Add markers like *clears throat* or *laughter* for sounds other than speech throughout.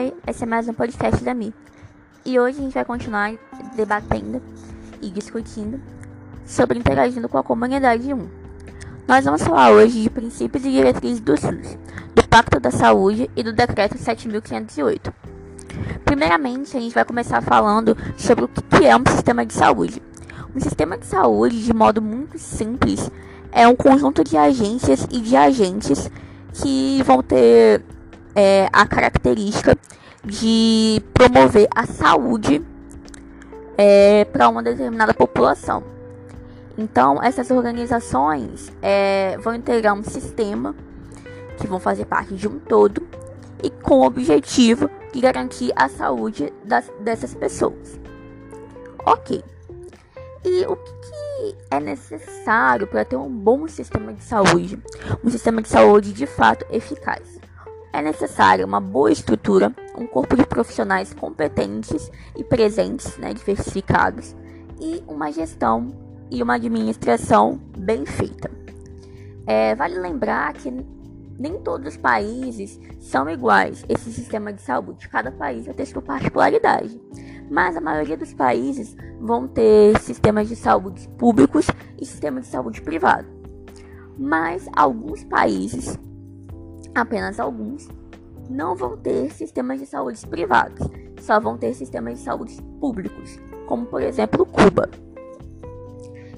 Oi, esse é mais um podcast da Mi. E hoje a gente vai continuar debatendo e discutindo sobre interagindo com a comunidade 1. Nós vamos falar hoje de princípios e diretrizes do SUS, do Pacto da Saúde e do Decreto 7508. Primeiramente, a gente vai começar falando sobre o que é um sistema de saúde. Um sistema de saúde, de modo muito simples, é um conjunto de agências e de agentes que vão ter é, a característica de promover a saúde é, para uma determinada população. Então, essas organizações é, vão integrar um sistema que vão fazer parte de um todo e com o objetivo de garantir a saúde das, dessas pessoas. Ok. E o que é necessário para ter um bom sistema de saúde? Um sistema de saúde de fato eficaz. É necessária uma boa estrutura, um corpo de profissionais competentes e presentes, né, diversificados, e uma gestão e uma administração bem feita. É, vale lembrar que nem todos os países são iguais esse sistema de saúde. Cada país vai ter sua particularidade. Mas a maioria dos países vão ter sistemas de saúde públicos e sistemas de saúde privado. Mas alguns países apenas alguns, não vão ter sistemas de saúde privados, só vão ter sistemas de saúde públicos, como por exemplo Cuba.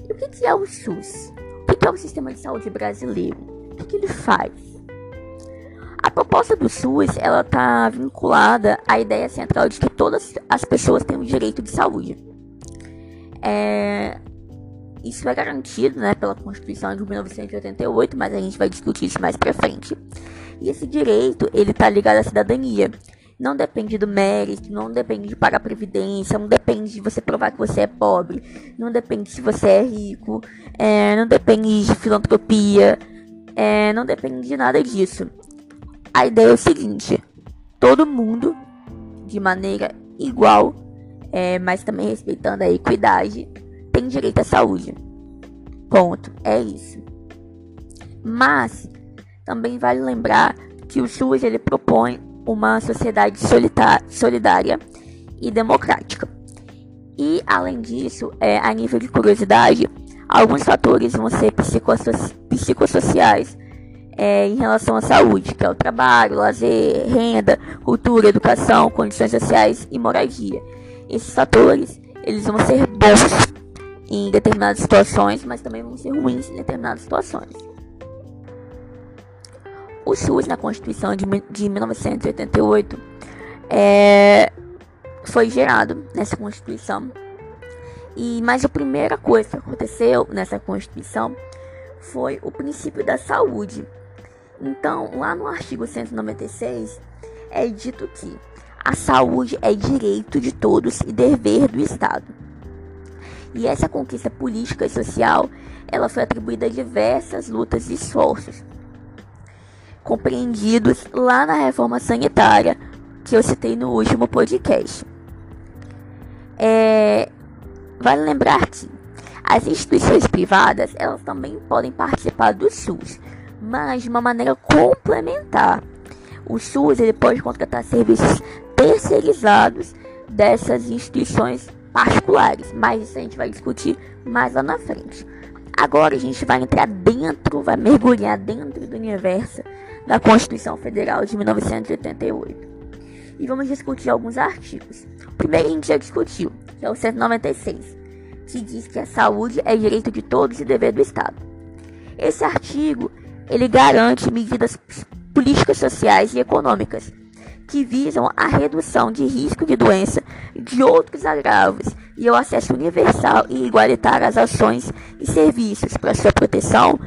E o que é o SUS? O que é o Sistema de Saúde Brasileiro? O que ele faz? A proposta do SUS ela está vinculada à ideia central de que todas as pessoas têm o direito de saúde. É, isso é garantido né, pela Constituição de 1988, mas a gente vai discutir isso mais pra frente. E esse direito, ele está ligado à cidadania. Não depende do mérito, não depende de pagar previdência, não depende de você provar que você é pobre, não depende se você é rico, é, não depende de filantropia, é, não depende de nada disso. A ideia é o seguinte: todo mundo, de maneira igual, é, mas também respeitando a equidade, tem direito à saúde. Ponto. É isso. Mas também vale lembrar que o SUS ele propõe uma sociedade solidária e democrática. E além disso, é, a nível de curiosidade, alguns fatores vão ser psicossociais é, em relação à saúde, que é o trabalho, lazer, renda, cultura, educação, condições sociais e moradia. Esses fatores eles vão ser bons em determinadas situações, mas também vão ser ruins em determinadas situações. O SUS na Constituição de, de 1988 é, foi gerado nessa Constituição. E mas a primeira coisa que aconteceu nessa Constituição foi o princípio da saúde. Então, lá no artigo 196 é dito que a saúde é direito de todos e dever do Estado. E essa conquista política e social, ela foi atribuída a diversas lutas e esforços compreendidos lá na reforma sanitária que eu citei no último podcast. É, vale lembrar que as instituições privadas elas também podem participar do SUS, mas de uma maneira complementar. O SUS ele pode contratar serviços terceirizados dessas instituições particulares, mas isso a gente vai discutir mais lá na frente. Agora a gente vai entrar dentro, vai mergulhar dentro do universo da Constituição Federal de 1988. E vamos discutir alguns artigos. O primeiro a gente já discutiu, que é o 196, que diz que a saúde é direito de todos e dever do Estado. Esse artigo, ele garante medidas políticas sociais e econômicas que visam a redução de risco de doença de outros agravos e o acesso universal e igualitário às ações e serviços para sua proteção,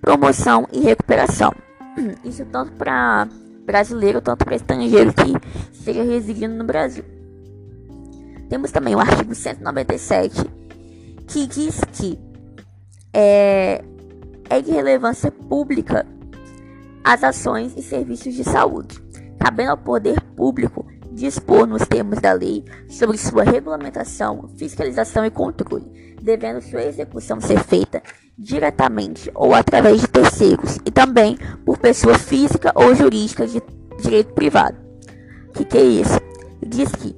promoção e recuperação. *clears throat* Isso tanto para brasileiro, tanto para estrangeiro que esteja residindo no Brasil. Temos também o artigo 197, que diz que é, é de relevância pública as ações e serviços de saúde, cabendo ao poder público dispor nos termos da lei sobre sua regulamentação, fiscalização e controle, devendo sua execução ser feita diretamente ou através de terceiros e também por pessoa física ou jurídica de direito privado. que, que é isso? Diz que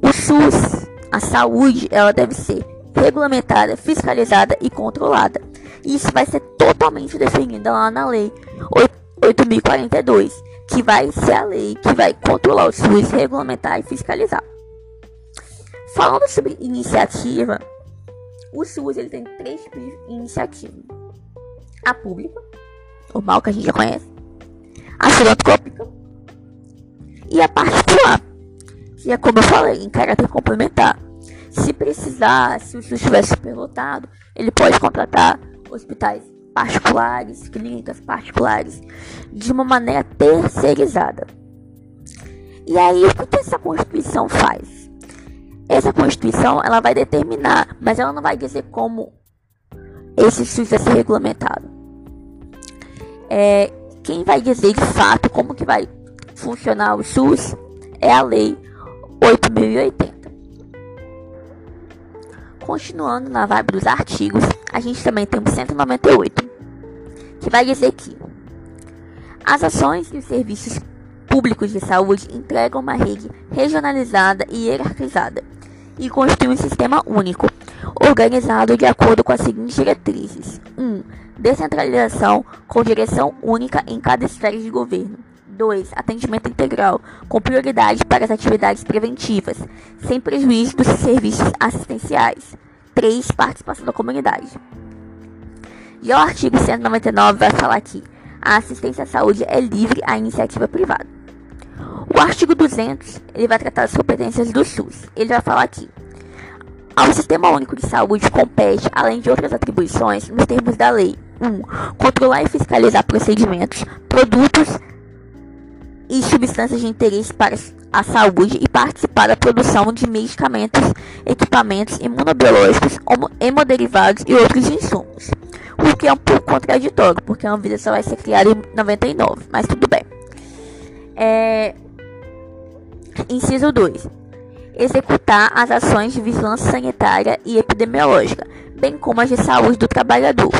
o SUS, a saúde, ela deve ser regulamentada, fiscalizada e controlada. Isso vai ser totalmente definido lá na lei 8042, que vai ser a lei que vai controlar o SUS, regulamentar e fiscalizar. Falando sobre iniciativa, o SUS ele tem três tipos de iniciativa: a pública, normal que a gente já conhece, a filantrópica e a particular, que é como eu falei, em caráter complementar. Se precisar, se o SUS estiver superlotado, ele pode contratar hospitais particulares, clínicas particulares, de uma maneira terceirizada. E aí, o que essa Constituição faz? Essa Constituição, ela vai determinar, mas ela não vai dizer como esse SUS vai ser regulamentado. É, quem vai dizer de fato como que vai funcionar o SUS é a Lei 8.080. Continuando na vibe dos artigos, a gente também tem o 198, que vai dizer que as ações e os serviços públicos de saúde entregam uma rede regionalizada e hierarquizada e constituem um sistema único, organizado de acordo com as seguintes diretrizes: 1. Um, descentralização com direção única em cada esfera de governo. 2. Atendimento integral, com prioridade para as atividades preventivas, sem prejuízo dos serviços assistenciais. 3. Participação da comunidade. E o artigo 199 vai falar que a assistência à saúde é livre à iniciativa privada. O artigo 200 ele vai tratar das competências do SUS. Ele vai falar que ao Sistema Único de Saúde compete, além de outras atribuições, nos termos da lei, 1. Um, controlar e fiscalizar procedimentos, produtos e substâncias de interesse para a saúde e participar da produção de medicamentos, equipamentos imunobiológicos, hemoderivados e outros insumos. O que é um pouco contraditório, porque a Anvisa só vai ser criada em 99, mas tudo bem. É... Inciso 2. Executar as ações de vigilância sanitária e epidemiológica, bem como as de saúde do trabalhador.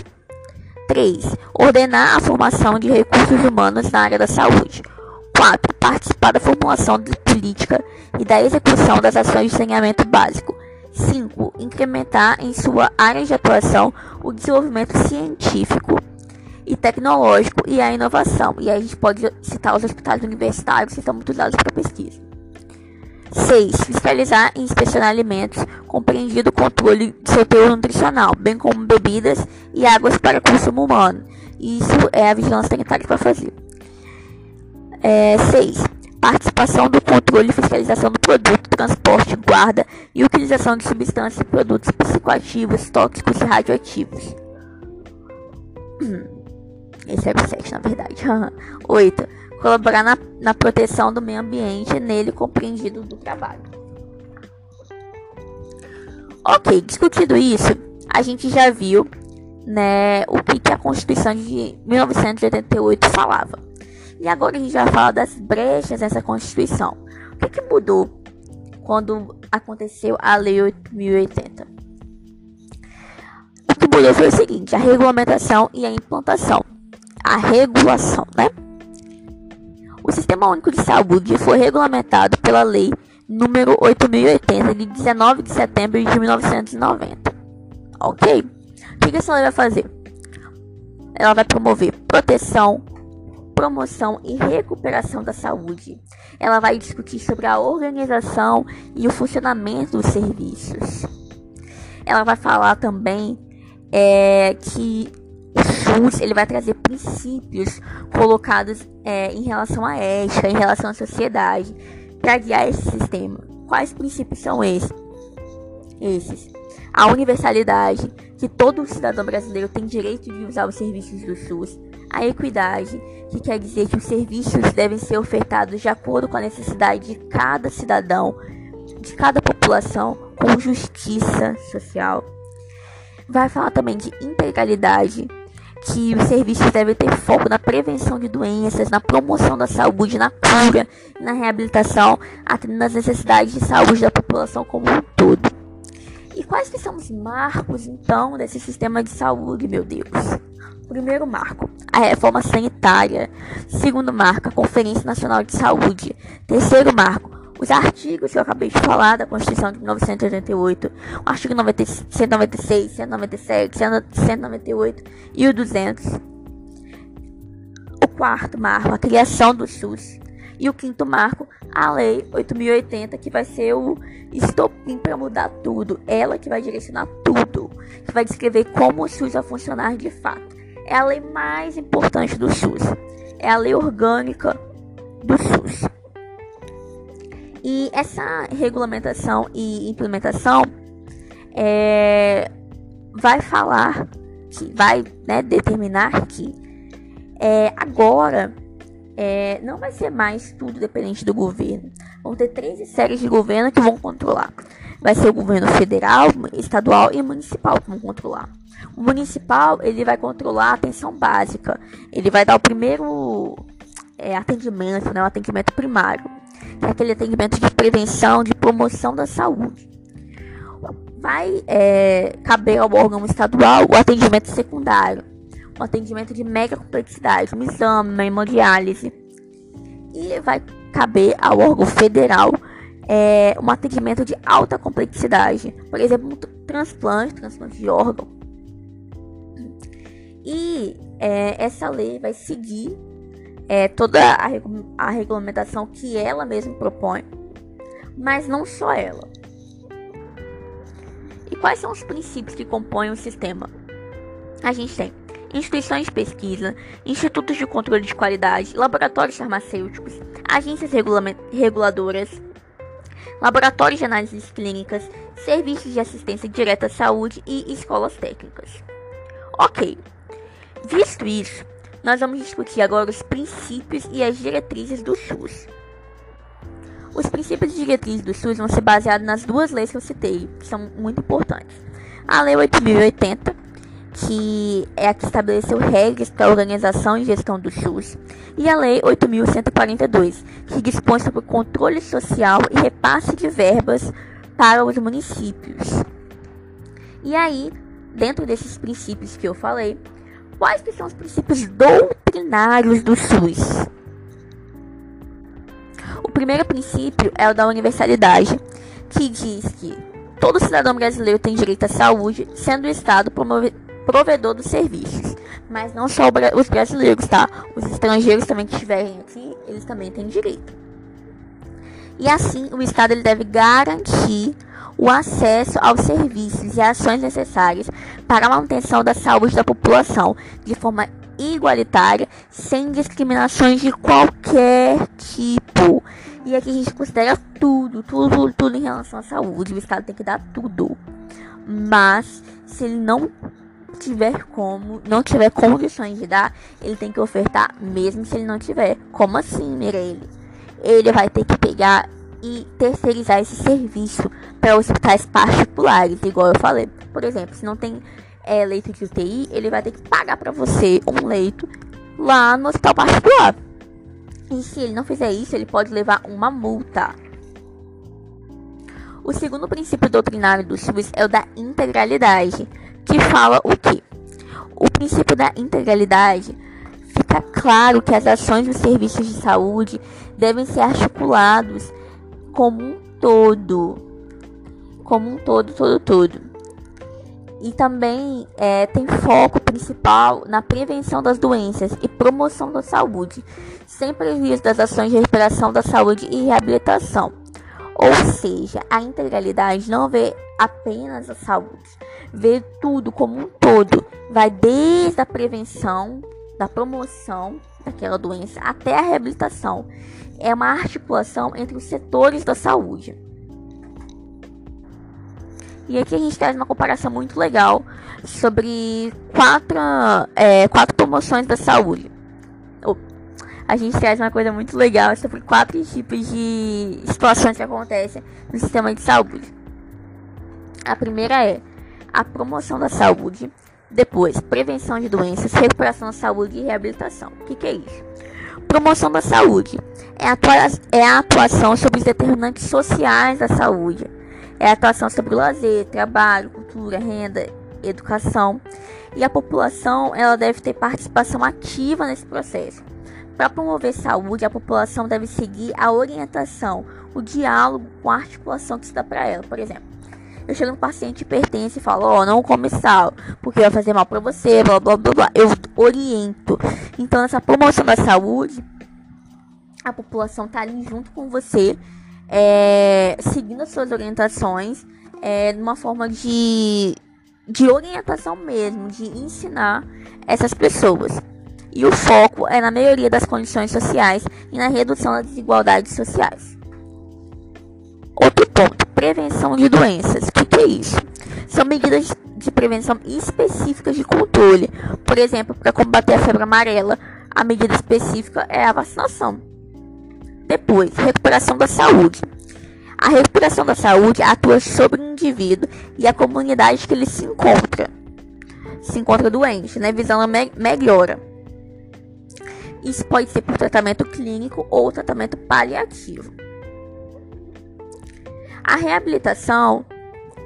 3. Ordenar a formação de recursos humanos na área da saúde. 4. Participar da formulação de política e da execução das ações de saneamento básico. 5. Incrementar em sua área de atuação o desenvolvimento científico e tecnológico e a inovação. E aí a gente pode citar os hospitais universitários que estão muito usados para pesquisa. 6. Fiscalizar e inspecionar alimentos, compreendido o controle de seu teor nutricional, bem como bebidas e águas para consumo humano. Isso é a vigilância sanitária que vai fazer. É, 6. Participação do controle e fiscalização do produto, transporte, guarda e utilização de substâncias e produtos psicoativos, tóxicos e radioativos. *clears throat* Esse é o 7, na verdade. *laughs* 8. Colaborar na, na proteção do meio ambiente, nele compreendido do trabalho. Ok, discutido isso, a gente já viu né, o que, que a Constituição de 1988 falava. E agora a gente vai falar das brechas dessa Constituição. O que, que mudou quando aconteceu a Lei 8080? O que mudou foi o seguinte: a regulamentação e a implantação. A regulação, né? O Sistema Único de Saúde foi regulamentado pela Lei número 8080 de 19 de setembro de 1990. Ok? O que essa lei vai fazer? Ela vai promover proteção, promoção e recuperação da saúde. Ela vai discutir sobre a organização e o funcionamento dos serviços. Ela vai falar também é, que o SUS ele vai trazer princípios colocados é, em relação à ética, em relação à sociedade, para guiar esse sistema. Quais princípios são esses? Esses. A universalidade, que todo cidadão brasileiro tem direito de usar os serviços do SUS a equidade, que quer dizer que os serviços devem ser ofertados de acordo com a necessidade de cada cidadão, de cada população, com justiça social. Vai falar também de integralidade, que os serviços devem ter foco na prevenção de doenças, na promoção da saúde, na cura, na reabilitação, atendendo às necessidades de saúde da população como um todo. E quais que são os marcos, então, desse sistema de saúde, meu Deus? Primeiro marco, a reforma sanitária. Segundo marco, a Conferência Nacional de Saúde. Terceiro marco, os artigos que eu acabei de falar da Constituição de 1988, o artigo 90, 196, 197, 198 e o 200. O quarto marco, a criação do SUS. E o quinto marco, a Lei 8080, que vai ser o estopim para mudar tudo. Ela que vai direcionar tudo, que vai descrever como o SUS vai funcionar de fato. É a lei mais importante do SUS. É a lei orgânica do SUS. E essa regulamentação e implementação é, vai falar que vai né, determinar que é, agora é, não vai ser mais tudo dependente do governo. Vão ter três séries de governo que vão controlar. Vai ser o governo federal, estadual e municipal que vão controlar. O municipal ele vai controlar a atenção básica. Ele vai dar o primeiro é, atendimento, né, o atendimento primário, que é aquele atendimento de prevenção, de promoção da saúde. Vai é, caber ao órgão estadual o atendimento secundário, um atendimento de mega complexidade, um exame, hemodiálise. E vai caber ao órgão federal é, um atendimento de alta complexidade, por exemplo, um transplante, transplante de órgão. E é, essa lei vai seguir é, toda a, a regulamentação que ela mesma propõe, mas não só ela. E quais são os princípios que compõem o sistema? A gente tem instituições de pesquisa, institutos de controle de qualidade, laboratórios farmacêuticos, agências reguladoras, laboratórios de análises clínicas, serviços de assistência direta à saúde e escolas técnicas. Ok, visto isso, nós vamos discutir agora os princípios e as diretrizes do SUS. Os princípios e diretrizes do SUS vão ser baseados nas duas leis que eu citei, que são muito importantes. A Lei 8080, que é a que estabeleceu regras para a organização e gestão do SUS, e a Lei 8.142, que dispõe sobre controle social e repasse de verbas para os municípios. E aí, dentro desses princípios que eu falei, Quais que são os princípios doutrinários do SUS? O primeiro princípio é o da universalidade, que diz que todo cidadão brasileiro tem direito à saúde, sendo o Estado provedor dos serviços. Mas não só os brasileiros, tá? Os estrangeiros também que estiverem aqui, eles também têm direito. E assim, o Estado ele deve garantir o acesso aos serviços e ações necessárias para a manutenção da saúde da população de forma igualitária, sem discriminações de qualquer tipo. E aqui a gente considera tudo, tudo, tudo em relação à saúde. O Estado tem que dar tudo. Mas se ele não tiver como, não tiver condições de dar, ele tem que ofertar mesmo se ele não tiver. Como assim, Mirelle? Ele vai ter que pegar e terceirizar esse serviço para hospitais particulares, igual eu falei. Por exemplo, se não tem é, leito de UTI, ele vai ter que pagar para você um leito lá no hospital particular. E se ele não fizer isso, ele pode levar uma multa. O segundo princípio doutrinário do SUS é o da integralidade, que fala o que? O princípio da integralidade fica claro que as ações dos serviços de saúde devem ser articulados como um todo. Como um todo, todo, todo. E também é, tem foco principal na prevenção das doenças e promoção da saúde, sem prejuízo das ações de recuperação da saúde e reabilitação. Ou seja, a integralidade não vê apenas a saúde, vê tudo como um todo. Vai desde a prevenção, da promoção daquela doença até a reabilitação é uma articulação entre os setores da saúde. E aqui a gente traz uma comparação muito legal sobre quatro, é, quatro promoções da saúde. a gente traz uma coisa muito legal sobre quatro tipos de situações que acontecem no sistema de saúde. A primeira é a promoção da saúde, depois prevenção de doenças, recuperação da saúde e reabilitação. O que, que é isso? Promoção da saúde é a, é a atuação sobre os determinantes sociais da saúde, é a atuação sobre o lazer, trabalho, cultura, renda, educação. E a população ela deve ter participação ativa nesse processo. Para promover saúde, a população deve seguir a orientação, o diálogo com a articulação que se dá para ela. Por exemplo, eu chego no paciente pertence e falo, ó, oh, não come sal, porque vai fazer mal para você, blá blá blá blá. Eu oriento. Então, essa promoção da saúde, a população tá ali junto com você, é, seguindo as suas orientações, é, numa forma de, de orientação mesmo, de ensinar essas pessoas. E o foco é na melhoria das condições sociais e na redução das desigualdades sociais. Outro ponto, prevenção de doenças. O que, que é isso? São medidas de prevenção específicas de controle. Por exemplo, para combater a febre amarela, a medida específica é a vacinação. Depois, recuperação da saúde. A recuperação da saúde atua sobre o indivíduo e a comunidade que ele se encontra. Se encontra doente, né? Visando a me melhora. Isso pode ser por tratamento clínico ou tratamento paliativo. A reabilitação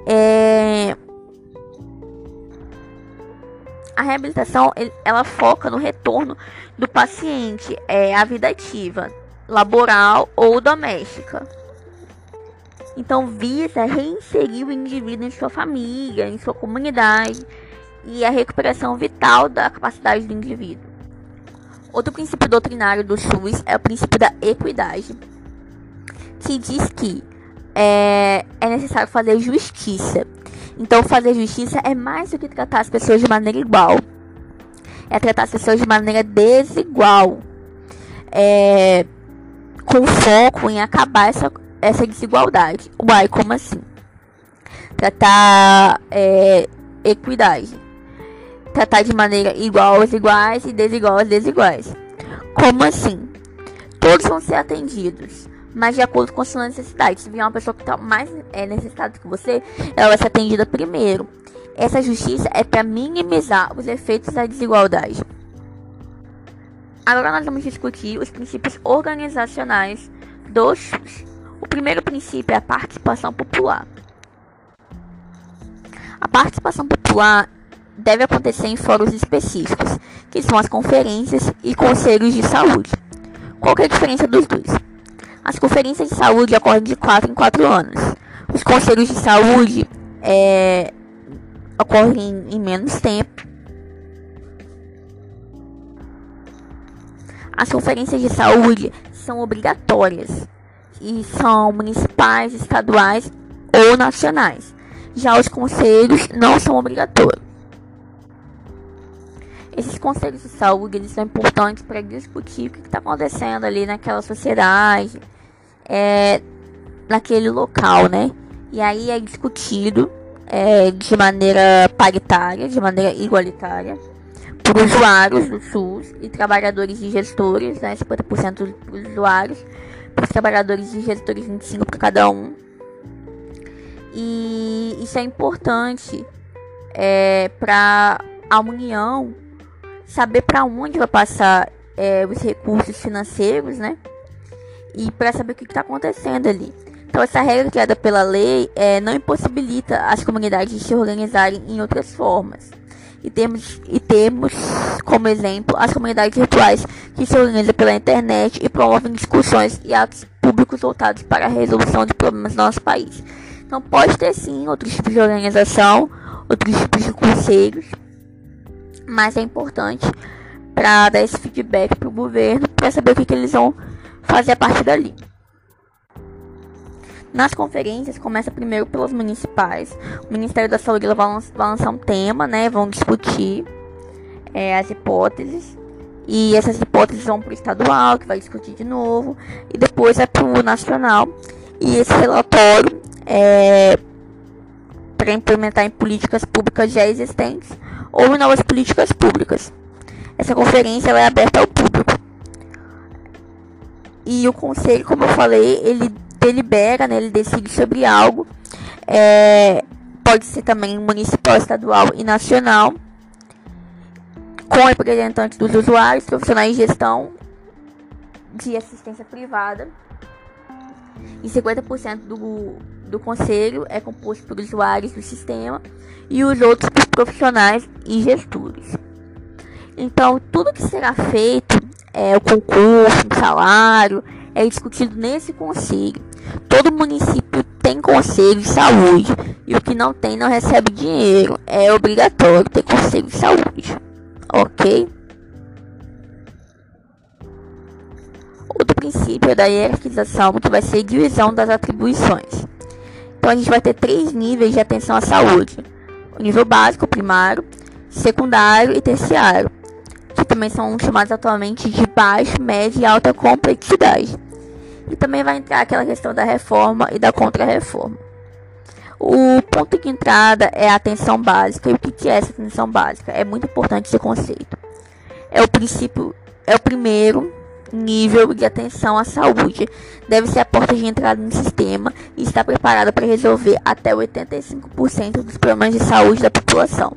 é a reabilitação ela foca no retorno do paciente é, à vida ativa, laboral ou doméstica. Então visa reinserir o indivíduo em sua família, em sua comunidade e a recuperação vital da capacidade do indivíduo. Outro princípio doutrinário do SUS é o princípio da equidade, que diz que é, é necessário fazer justiça. Então, fazer justiça é mais do que tratar as pessoas de maneira igual, é tratar as pessoas de maneira desigual, é, com foco em acabar essa, essa desigualdade. Uai, como assim? Tratar é, equidade tratar de maneira igual aos iguais e desigual aos desiguais. Como assim? Todos vão ser atendidos, mas de acordo com sua necessidade. Se vier uma pessoa que está mais é, necessitada que você, ela vai ser atendida primeiro. Essa justiça é para minimizar os efeitos da desigualdade. Agora nós vamos discutir os princípios organizacionais do SUS. O primeiro princípio é a participação popular. A participação popular deve acontecer em fóruns específicos, que são as conferências e conselhos de saúde. Qual é a diferença dos dois? As conferências de saúde ocorrem de 4 em 4 anos. Os conselhos de saúde é, ocorrem em menos tempo. As conferências de saúde são obrigatórias e são municipais, estaduais ou nacionais. Já os conselhos não são obrigatórios. Esses conselhos de saúde eles são importantes para discutir o que está acontecendo ali naquela sociedade, é, naquele local, né? E aí é discutido é, de maneira paritária, de maneira igualitária, por usuários do SUS e trabalhadores e gestores, né? 50% dos usuários, para os trabalhadores e gestores, 25% para cada um. E isso é importante é, para a união saber para onde vai passar é, os recursos financeiros, né? E para saber o que está acontecendo ali. Então, essa regra criada pela lei é, não impossibilita as comunidades de se organizarem em outras formas. E temos, e temos como exemplo as comunidades virtuais que se organizam pela internet e promovem discussões e atos públicos voltados para a resolução de problemas no nosso país. Então, pode ter sim outros tipos de organização, outros tipos de conselhos, mas é importante para dar esse feedback para o governo para saber o que, que eles vão fazer a partir dali. Nas conferências, começa primeiro pelos municipais. O Ministério da Saúde vai, vai lançar um tema, né? Vão discutir é, as hipóteses. E essas hipóteses vão para o estadual, que vai discutir de novo. E depois é para o nacional. E esse relatório é para implementar em políticas públicas já existentes ou em novas políticas públicas. Essa conferência é aberta ao público. E o conselho, como eu falei, ele delibera, né, ele decide sobre algo. É, pode ser também municipal, estadual e nacional. Com representantes dos usuários, profissionais de gestão de assistência privada. E 50% do, do conselho é composto por usuários do sistema e os outros por profissionais e gestores. Então, tudo que será feito, é, o concurso, o salário, é discutido nesse conselho. Todo município tem conselho de saúde e o que não tem não recebe dinheiro. É obrigatório ter conselho de saúde, ok? Outro princípio é da hierarquização, que vai ser divisão das atribuições. Então a gente vai ter três níveis de atenção à saúde: o nível básico, primário, secundário e terciário, também são chamados atualmente de baixo, médio e alta complexidade. E também vai entrar aquela questão da reforma e da contra-reforma. O ponto de entrada é a atenção básica. E o que é essa atenção básica? É muito importante esse conceito. É o princípio, é o primeiro nível de atenção à saúde. Deve ser a porta de entrada no sistema e está preparada para resolver até 85% dos problemas de saúde da população.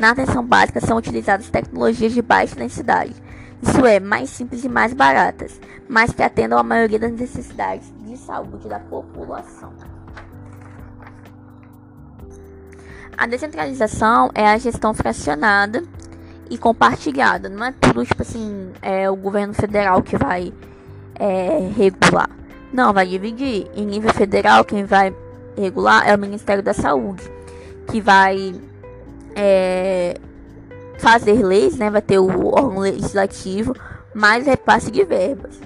Na atenção básica são utilizadas tecnologias de baixa densidade, isso é, mais simples e mais baratas, mas que atendam a maioria das necessidades de saúde da população. A descentralização é a gestão fracionada e compartilhada. Não é tudo, tipo assim, é o governo federal que vai é, regular. Não, vai dividir. Em nível federal, quem vai regular é o Ministério da Saúde, que vai é, fazer leis, né? Vai ter o órgão legislativo, mais repasse de verbas.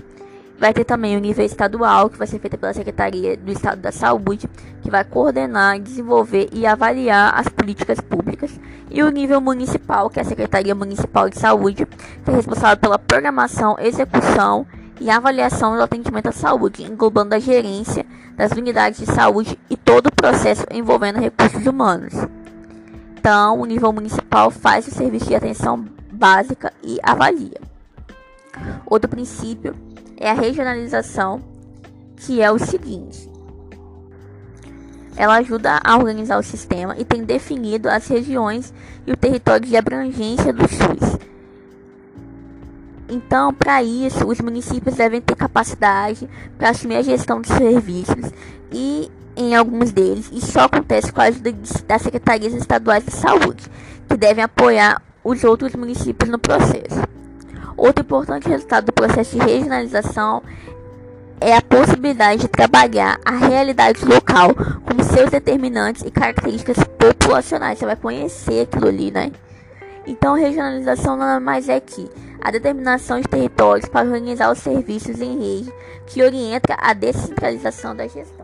Vai ter também o nível estadual, que vai ser feito pela Secretaria do Estado da Saúde, que vai coordenar, desenvolver e avaliar as políticas públicas. E o nível municipal, que é a Secretaria Municipal de Saúde, que é responsável pela programação, execução e avaliação do atendimento à saúde, englobando a gerência das unidades de saúde e todo o processo envolvendo recursos humanos. Então, o nível municipal faz o serviço de atenção básica e avalia. Outro princípio é a regionalização, que é o seguinte: ela ajuda a organizar o sistema e tem definido as regiões e o território de abrangência do SUS. Então, para isso, os municípios devem ter capacidade para assumir a gestão de serviços e, em alguns deles, isso só acontece com a ajuda das secretarias estaduais de saúde, que devem apoiar os outros municípios no processo. Outro importante resultado do processo de regionalização é a possibilidade de trabalhar a realidade local com seus determinantes e características populacionais. Você vai conhecer aquilo ali, né? Então, regionalização nada mais é que a determinação de territórios para organizar os serviços em rede que orienta a descentralização da gestão.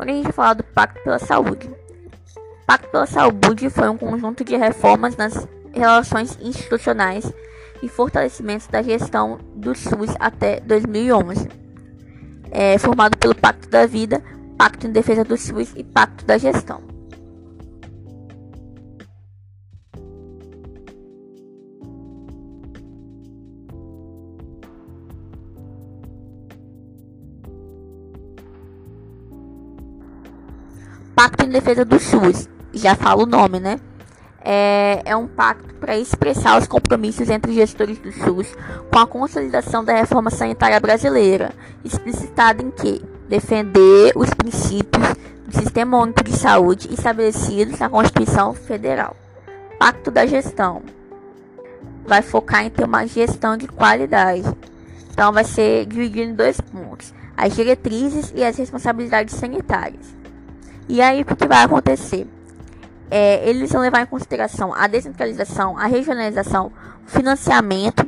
Agora a gente vai falar do Pacto pela Saúde. O Pacto pela Saúde foi um conjunto de reformas nas relações institucionais e fortalecimento da gestão do SUS até 2011, é, formado pelo Pacto da Vida, Pacto em Defesa do SUS e Pacto da Gestão. Pacto em Defesa do SUS, já fala o nome, né? é, é um pacto para expressar os compromissos entre gestores do SUS com a consolidação da reforma sanitária brasileira, explicitada em que defender os princípios do Sistema Único de Saúde estabelecidos na Constituição Federal. Pacto da Gestão vai focar em ter uma gestão de qualidade. Então vai ser dividido em dois pontos: as diretrizes e as responsabilidades sanitárias. E aí o que vai acontecer? é, eles vão levar em consideração a descentralização, a regionalização, o financiamento,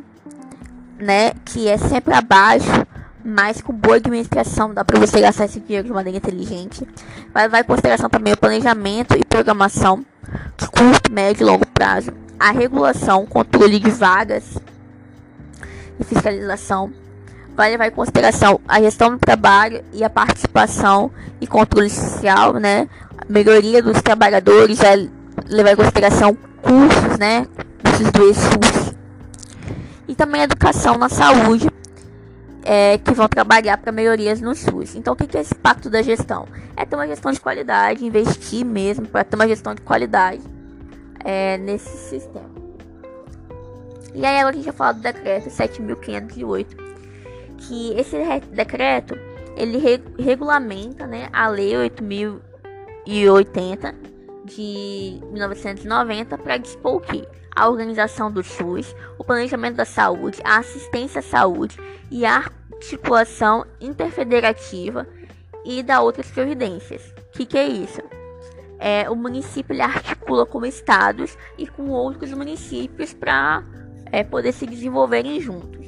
né, que é sempre abaixo, mas com boa administração dá para você gastar esse dinheiro de maneira inteligente. Vai levar em consideração também o planejamento e programação de curto, médio e longo prazo, a regulação, controle de vagas e fiscalização. Vai levar em consideração a gestão do trabalho e a participação e controle social, né? melhoria dos trabalhadores, é levar em consideração cursos, né, cursos do ESUS, e também educação na saúde, é, que vão trabalhar para melhorias no SUS. Então, o que é esse pacto da gestão? É ter uma gestão de qualidade, investir mesmo para ter uma gestão de qualidade é, nesse sistema. E aí, agora a gente vai falar do decreto 7.508, que esse decreto ele re regulamenta né, a Lei 8080 de 1990 para dispor o quê? A organização do SUS, o planejamento da saúde, a assistência à saúde e a articulação interfederativa e da outras providências. O que, que é isso? É, o município ele articula com estados e com outros municípios para é, poder se desenvolverem juntos.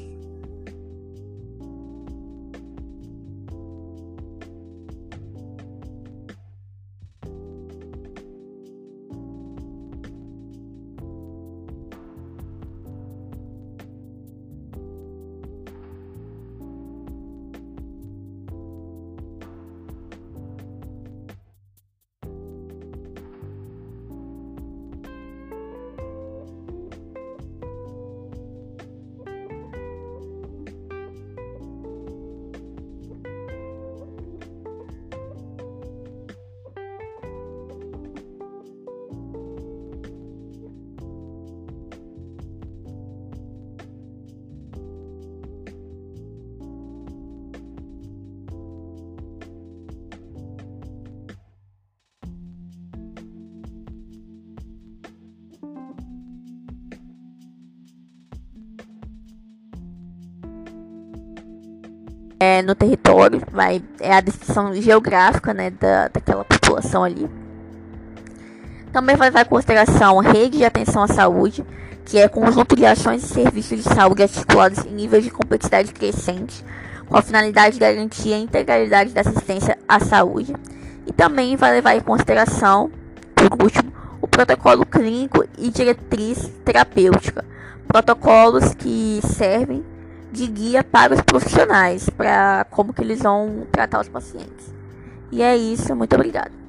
É, no território, vai, é a descrição geográfica né, da, daquela população ali. Também vai levar em consideração rede de atenção à saúde, que é conjunto de ações e serviços de saúde articulados em níveis de complexidade crescente, com a finalidade de garantir a integralidade da assistência à saúde. E também vai levar em consideração, por último, o protocolo clínico e diretriz terapêutica, protocolos que servem de guia para os profissionais, para como que eles vão tratar os pacientes. E é isso, muito obrigada.